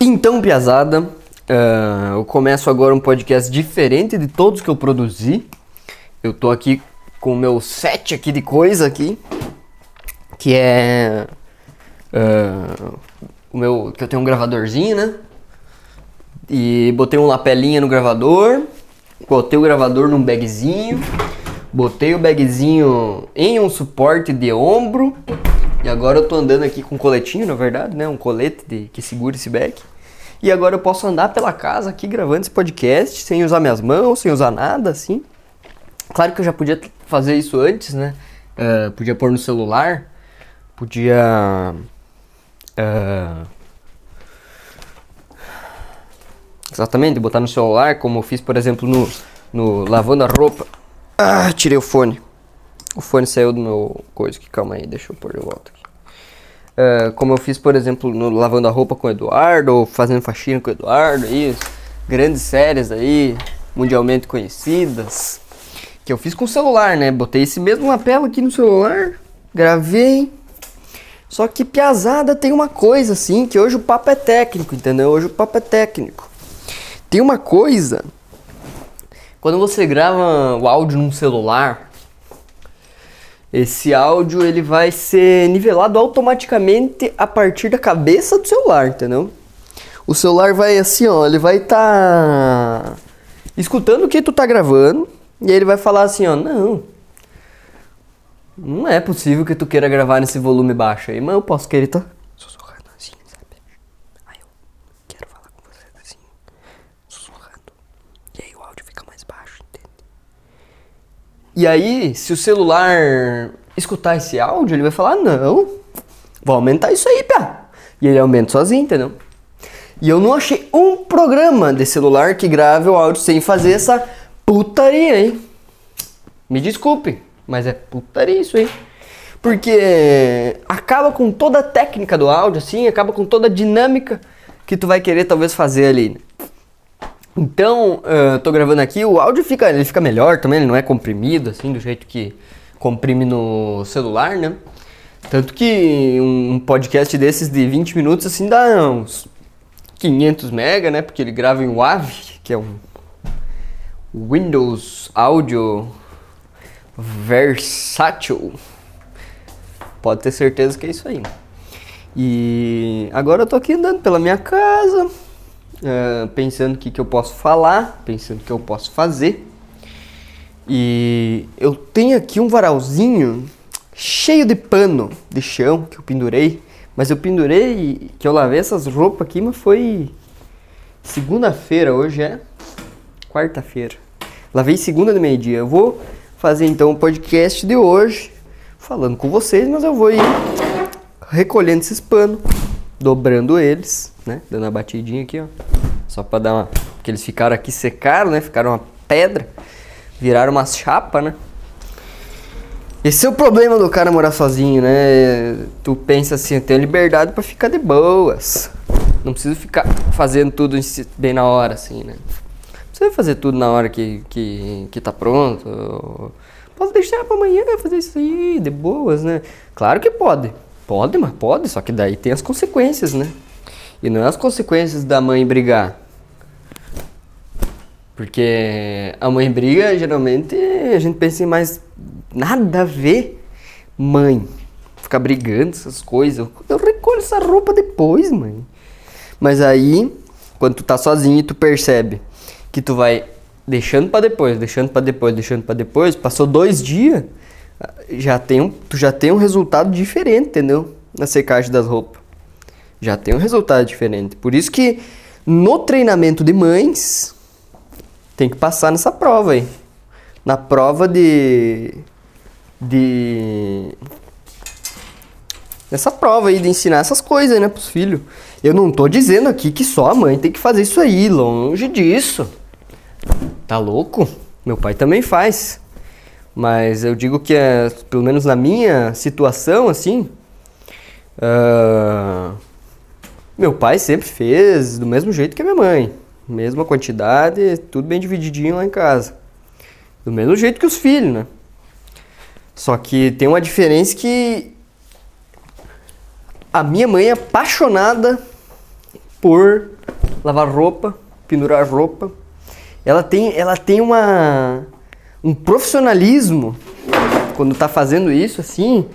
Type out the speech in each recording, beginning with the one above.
Então, piazada, uh, eu começo agora um podcast diferente de todos que eu produzi. Eu tô aqui com o meu set aqui de coisa aqui, que é uh, o meu, que eu tenho um gravadorzinho, né? E botei um lapelinha no gravador, botei o gravador num bagzinho, botei o bagzinho em um suporte de ombro e agora eu tô andando aqui com um coletinho, na verdade, né? Um colete de, que segura esse bag. E agora eu posso andar pela casa aqui gravando esse podcast sem usar minhas mãos, sem usar nada, assim. Claro que eu já podia fazer isso antes, né? Uh, podia pôr no celular, podia. Uh, exatamente, botar no celular, como eu fiz, por exemplo, no, no lavando a roupa. Ah, tirei o fone. O fone saiu do meu coisa aqui, calma aí, deixa eu pôr de volta aqui. Uh, como eu fiz, por exemplo, no lavando a roupa com o Eduardo, ou fazendo faxina com o Eduardo, isso. Grandes séries aí, mundialmente conhecidas. Que eu fiz com o celular, né? Botei esse mesmo lapela aqui no celular, gravei. Só que piazada tem uma coisa assim, que hoje o papo é técnico, entendeu? Hoje o papo é técnico. Tem uma coisa. Quando você grava o áudio num celular, esse áudio ele vai ser nivelado automaticamente a partir da cabeça do celular, entendeu? O celular vai assim, ó, ele vai estar tá escutando o que tu tá gravando e ele vai falar assim, ó, não. Não é possível que tu queira gravar nesse volume baixo aí, mas eu posso querer tá sussurrando assim, sabe? Aí eu quero falar com vocês assim, sussurrando. E aí o áudio fica mais baixo, entende? E aí, se o celular escutar esse áudio, ele vai falar: não, vou aumentar isso aí, pá. E ele aumenta sozinho, entendeu? E eu não achei um programa de celular que grave o áudio sem fazer essa putaria, hein? Me desculpe, mas é putaria isso aí. Porque acaba com toda a técnica do áudio, assim, acaba com toda a dinâmica que tu vai querer talvez fazer ali. Então, eu tô gravando aqui, o áudio fica, ele fica melhor também, ele não é comprimido, assim, do jeito que comprime no celular, né? Tanto que um podcast desses de 20 minutos, assim, dá uns 500 mega, né? Porque ele grava em WAV, que é um Windows Audio Versátil. Pode ter certeza que é isso aí. E agora eu tô aqui andando pela minha casa, uh, pensando o que, que eu posso falar, pensando o que eu posso fazer. E eu tenho aqui um varalzinho cheio de pano de chão que eu pendurei. Mas eu pendurei, que eu lavei essas roupas aqui, mas foi segunda-feira, hoje é quarta-feira. Lavei segunda de meio-dia. Eu vou fazer então o podcast de hoje, falando com vocês, mas eu vou ir recolhendo esses panos, dobrando eles, né? Dando uma batidinha aqui, ó. Só pra dar uma. Porque eles ficaram aqui, secaram, né? Ficaram uma pedra. Viraram umas chapas, né? Esse é o problema do cara morar sozinho, né? Tu pensa assim, eu tenho liberdade para ficar de boas. Não preciso ficar fazendo tudo bem na hora, assim, né? Você vai fazer tudo na hora que, que, que tá pronto. Posso deixar pra amanhã fazer isso aí, de boas, né? Claro que pode. Pode, mas pode, só que daí tem as consequências, né? E não é as consequências da mãe brigar. Porque a mãe briga, geralmente a gente pensa em mais nada a ver mãe. Ficar brigando essas coisas. Eu recolho essa roupa depois, mãe. Mas aí, quando tu tá sozinho, tu percebe que tu vai deixando para depois, deixando para depois, deixando para depois, passou dois dias, já tem um, tu já tem um resultado diferente, entendeu? Na secagem das roupas já tem um resultado diferente. Por isso que no treinamento de mães tem que passar nessa prova aí. Na prova de de nessa prova aí de ensinar essas coisas, né, pros filhos. Eu não tô dizendo aqui que só a mãe tem que fazer isso aí, longe disso. Tá louco? Meu pai também faz. Mas eu digo que, é, pelo menos na minha situação, assim, uh, meu pai sempre fez do mesmo jeito que a minha mãe. Mesma quantidade, tudo bem divididinho lá em casa. Do mesmo jeito que os filhos, né? Só que tem uma diferença que a minha mãe é apaixonada por lavar roupa, pendurar roupa. Ela tem, ela tem uma um profissionalismo quando tá fazendo isso assim,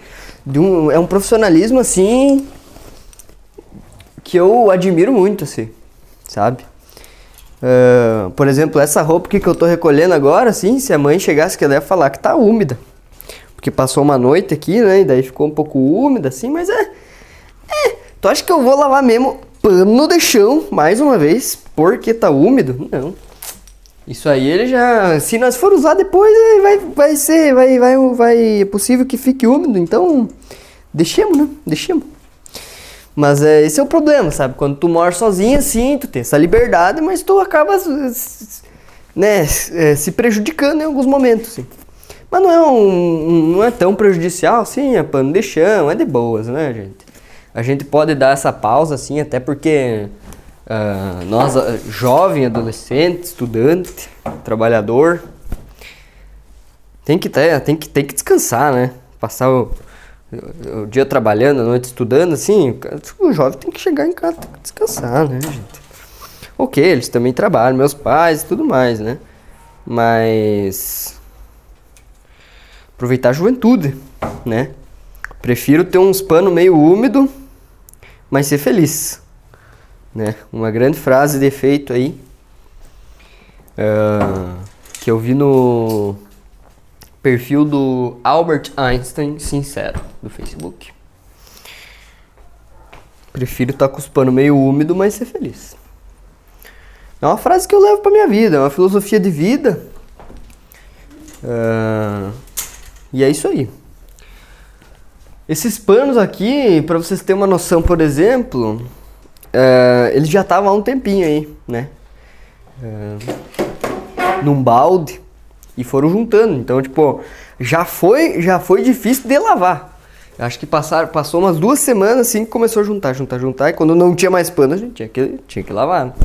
um, é um profissionalismo assim que eu admiro muito assim, sabe? Uh, por exemplo, essa roupa que eu tô recolhendo agora, assim, se a mãe chegasse que ela ia falar que tá úmida. Porque passou uma noite aqui, né? E daí ficou um pouco úmida, assim, mas é. É. Tu acha que eu vou lavar mesmo pano de chão, mais uma vez, porque tá úmido? Não. Isso aí ele já. Se nós for usar depois, vai, vai ser. Vai, vai, vai. É possível que fique úmido, então. Deixemos, né? Deixemos. Mas é, esse é o problema, sabe? Quando tu mora sozinho assim, tu tem essa liberdade, mas tu acaba né, é, se prejudicando em alguns momentos, assim. Mas não é, um, não é tão prejudicial assim, é pano de chão, é de boas, né, gente? A gente pode dar essa pausa, assim, até porque uh, nós, uh, jovem, adolescente, estudante, trabalhador, tem que, ter, tem, que, tem que descansar, né? Passar o, o dia trabalhando, a noite estudando, assim, o jovem tem que chegar em casa, tem que descansar, né, gente? Ok, eles também trabalham, meus pais e tudo mais, né? Mas aproveitar a juventude, né? Prefiro ter uns panos meio úmido, mas ser feliz, né? Uma grande frase de efeito aí uh, que eu vi no perfil do Albert Einstein Sincero do Facebook. Prefiro estar tá com os panos meio úmido, mas ser feliz. É uma frase que eu levo para minha vida, é uma filosofia de vida. Uh, e é isso aí. Esses panos aqui, para vocês terem uma noção, por exemplo, uh, eles já estavam há um tempinho aí, né? Uh, num balde e foram juntando. Então, tipo, já foi, já foi difícil de lavar. Acho que passar, passou umas duas semanas assim que começou a juntar, juntar, juntar. E quando não tinha mais pano, a gente tinha que, tinha que lavar.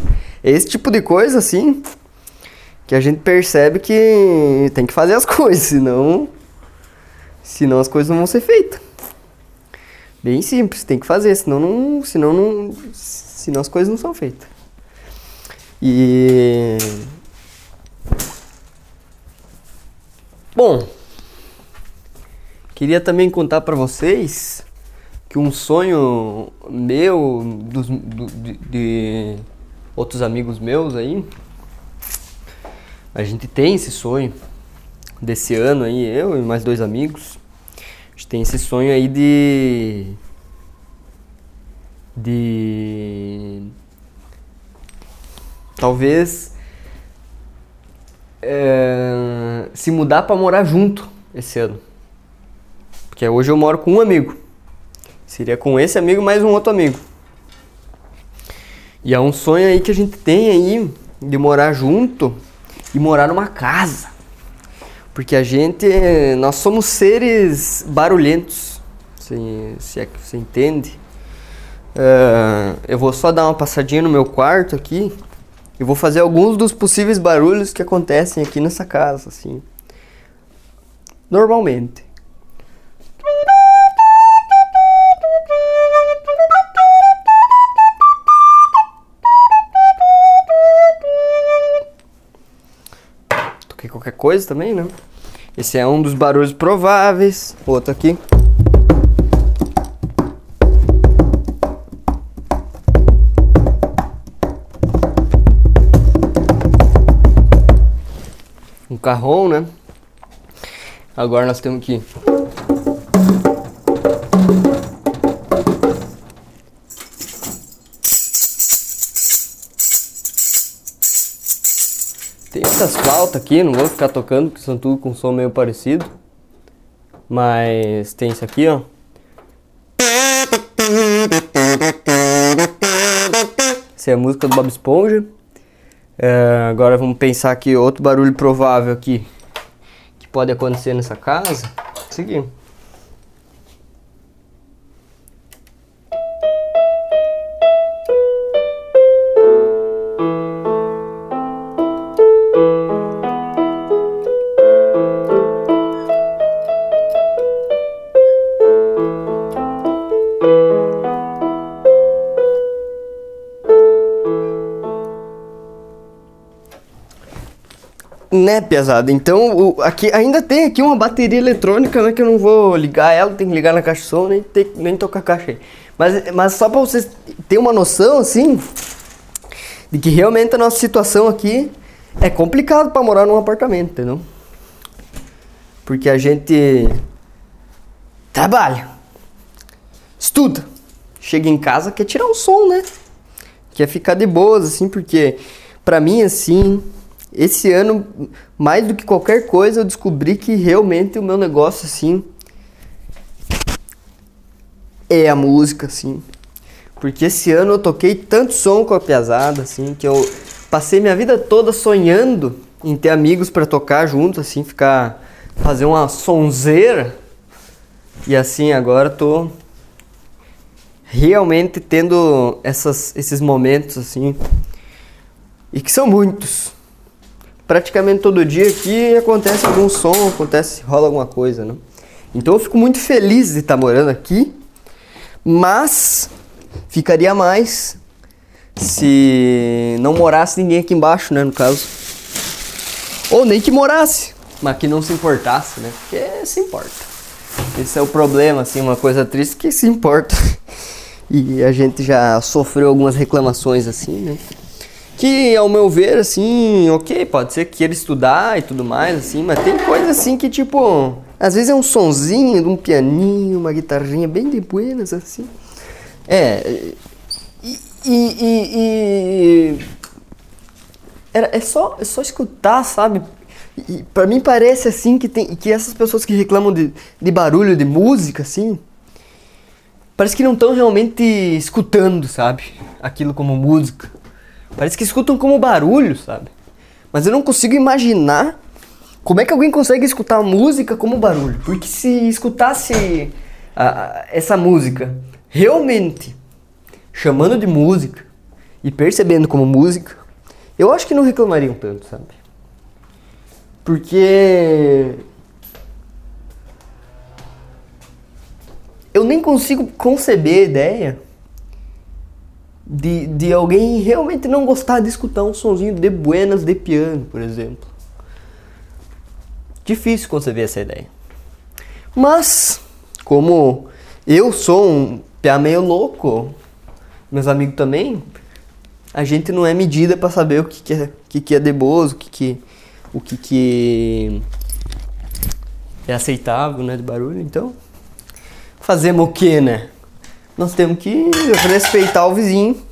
Esse tipo de coisa, assim, que a gente percebe que tem que fazer as coisas, senão Senão as coisas não vão ser feitas. Bem simples, tem que fazer, senão não, senão não, senão as coisas não são feitas. E Bom, queria também contar para vocês que um sonho meu, dos, do, de, de outros amigos meus aí, a gente tem esse sonho desse ano aí, eu e mais dois amigos, gente tem esse sonho aí de. de. talvez. É, se mudar para morar junto esse ano. Porque hoje eu moro com um amigo. Seria com esse amigo mais um outro amigo. E é um sonho aí que a gente tem aí de morar junto e morar numa casa. Porque a gente, nós somos seres barulhentos, se, se é que você entende. Uh, eu vou só dar uma passadinha no meu quarto aqui e vou fazer alguns dos possíveis barulhos que acontecem aqui nessa casa, assim. Normalmente. Toquei qualquer coisa também, né? Esse é um dos barulhos prováveis. Outro aqui. Um carrão, né? Agora nós temos que essas flautas aqui, não vou ficar tocando, porque são tudo com som meio parecido. Mas tem isso aqui, ó. Essa é a música do Bob Esponja. É, agora vamos pensar aqui outro barulho provável aqui que pode acontecer nessa casa. Seguir. Né, pesada? Então, o, aqui, ainda tem aqui uma bateria eletrônica, né? Que eu não vou ligar ela, tem que ligar na caixa de som, nem, nem tocar a caixa aí. Mas, mas só pra vocês terem uma noção, assim, de que realmente a nossa situação aqui é complicado para morar num apartamento, entendeu? Porque a gente trabalha, estuda, chega em casa quer tirar o som, né? Quer ficar de boas, assim, porque pra mim, assim, esse ano, mais do que qualquer coisa, eu descobri que realmente o meu negócio, assim, é a música, assim. Porque esse ano eu toquei tanto som com a piazada, assim, que eu passei minha vida toda sonhando em ter amigos para tocar junto, assim, ficar fazer uma sonzeira. E assim, agora tô realmente tendo essas, esses momentos assim, e que são muitos. Praticamente todo dia aqui acontece algum som, acontece, rola alguma coisa, né? Então eu fico muito feliz de estar morando aqui, mas ficaria mais se não morasse ninguém aqui embaixo, né, no caso. Ou nem que morasse, mas que não se importasse, né? Porque se importa. Esse é o problema, assim, uma coisa triste que se importa. E a gente já sofreu algumas reclamações assim, né? Que ao meu ver, assim, ok, pode ser que queira estudar e tudo mais, assim, mas tem coisa assim que tipo. Às vezes é um sonzinho de um pianinho, uma guitarrinha bem de buenas, assim. É. E. e, e, e era, é, só, é só escutar, sabe? E para mim parece assim que tem que essas pessoas que reclamam de, de barulho de música assim, parece que não estão realmente escutando, sabe? Aquilo como música. Parece que escutam como barulho, sabe? Mas eu não consigo imaginar como é que alguém consegue escutar música como barulho. Porque se escutasse a, essa música realmente chamando de música e percebendo como música, eu acho que não reclamariam tanto, sabe? Porque eu nem consigo conceber a ideia de, de alguém realmente não gostar de escutar um sonzinho de buenas de piano, por exemplo. Difícil conceber essa ideia. Mas, como eu sou um pé meio louco, meus amigos também, a gente não é medida para saber o que, que, é, que, que é deboso, o que, que, o que, que é aceitável né, de barulho. Então, fazemos o que, né? Nós temos que respeitar o vizinho.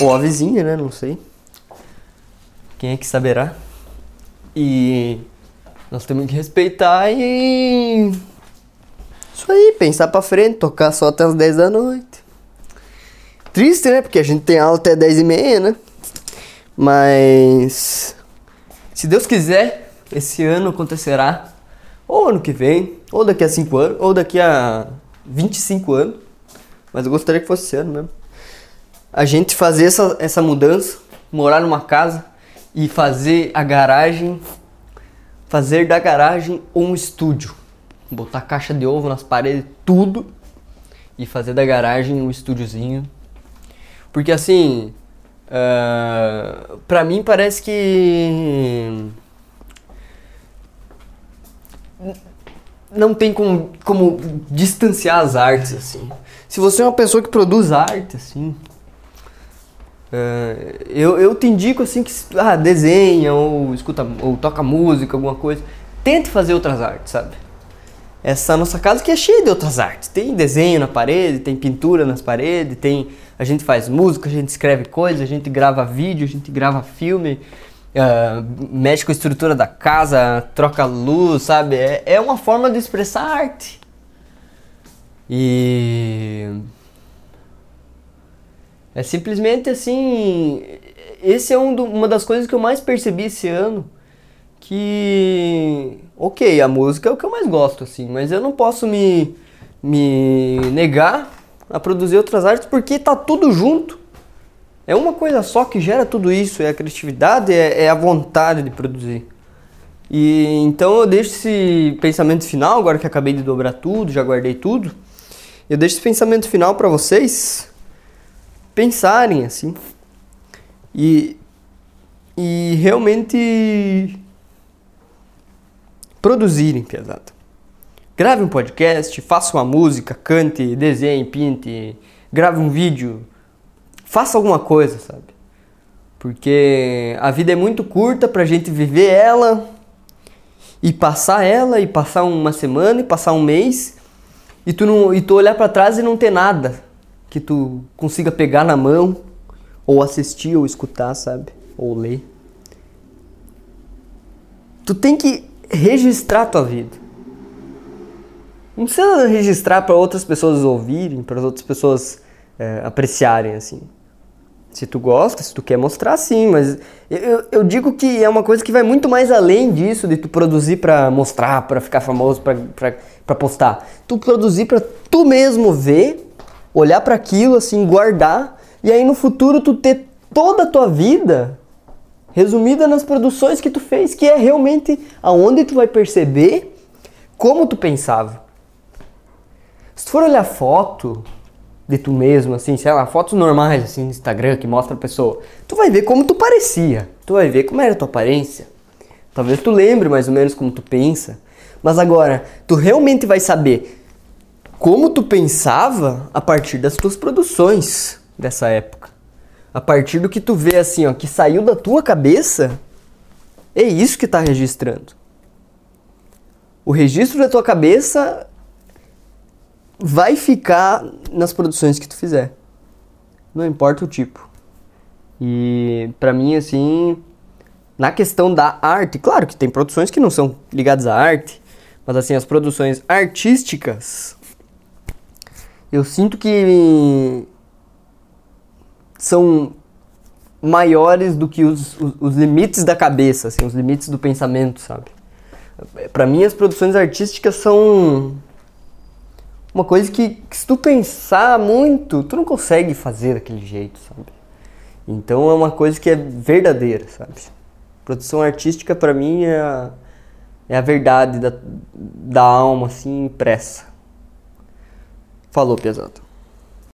Ou a vizinha, né? Não sei. Quem é que saberá? E nós temos que respeitar e. Isso aí, pensar pra frente, tocar só até as 10 da noite. Triste, né? Porque a gente tem aula até 10 e meia, né? Mas. Se Deus quiser, esse ano acontecerá ou ano que vem, ou daqui a 5 anos, ou daqui a 25 anos. Mas eu gostaria que fosse esse ano mesmo. A gente fazer essa, essa mudança, morar numa casa e fazer a garagem, fazer da garagem um estúdio. Botar caixa de ovo nas paredes, tudo. E fazer da garagem um estúdiozinho. Porque assim, uh, pra mim parece que não tem como, como distanciar as artes, assim. Se você é uma pessoa que produz arte, assim, uh, eu, eu te indico, assim, que ah, desenha ou escuta, ou toca música, alguma coisa. Tente fazer outras artes, sabe? Essa nossa casa que é cheia de outras artes. Tem desenho na parede, tem pintura nas paredes, tem... A gente faz música, a gente escreve coisas, a gente grava vídeo, a gente grava filme uh, mexe com a estrutura da casa, troca luz, sabe? É, é uma forma de expressar arte. E. É simplesmente assim. Esse é um do, uma das coisas que eu mais percebi esse ano. Que. Ok, a música é o que eu mais gosto, assim, mas eu não posso me, me negar a produzir outras artes porque tá tudo junto. É uma coisa só que gera tudo isso, é a criatividade, é, é a vontade de produzir. E então eu deixo esse pensamento final, agora que acabei de dobrar tudo, já guardei tudo. Eu deixo esse pensamento final para vocês pensarem assim. E e realmente produzirem, pesado. Grave um podcast, faça uma música, cante, desenhe, pinte, grave um vídeo, faça alguma coisa, sabe? Porque a vida é muito curta pra gente viver ela e passar ela e passar uma semana e passar um mês e tu não e tu olhar para trás e não ter nada que tu consiga pegar na mão ou assistir ou escutar, sabe? Ou ler. Tu tem que registrar tua vida. Não precisa registrar para outras pessoas ouvirem, para outras pessoas é, apreciarem, assim. Se tu gosta, se tu quer mostrar, sim, mas eu, eu digo que é uma coisa que vai muito mais além disso, de tu produzir para mostrar, para ficar famoso, para postar. Tu produzir para tu mesmo ver, olhar para aquilo, assim, guardar, e aí no futuro tu ter toda a tua vida resumida nas produções que tu fez, que é realmente aonde tu vai perceber como tu pensava. Se tu for olhar foto de tu mesmo, assim, sei lá, fotos normais, assim, no Instagram, que mostra a pessoa, tu vai ver como tu parecia. Tu vai ver como era a tua aparência. Talvez tu lembre mais ou menos como tu pensa. Mas agora, tu realmente vai saber como tu pensava a partir das tuas produções dessa época. A partir do que tu vê assim, ó, que saiu da tua cabeça, é isso que tá registrando. O registro da tua cabeça vai ficar nas produções que tu fizer. Não importa o tipo. E para mim assim, na questão da arte, claro que tem produções que não são ligadas à arte, mas assim as produções artísticas eu sinto que são maiores do que os, os, os limites da cabeça, assim, os limites do pensamento, sabe? Para mim as produções artísticas são uma coisa que, que, se tu pensar muito, tu não consegue fazer daquele jeito, sabe? Então é uma coisa que é verdadeira, sabe? Produção artística para mim é a, é a verdade da, da alma, assim, impressa. Falou, pesado.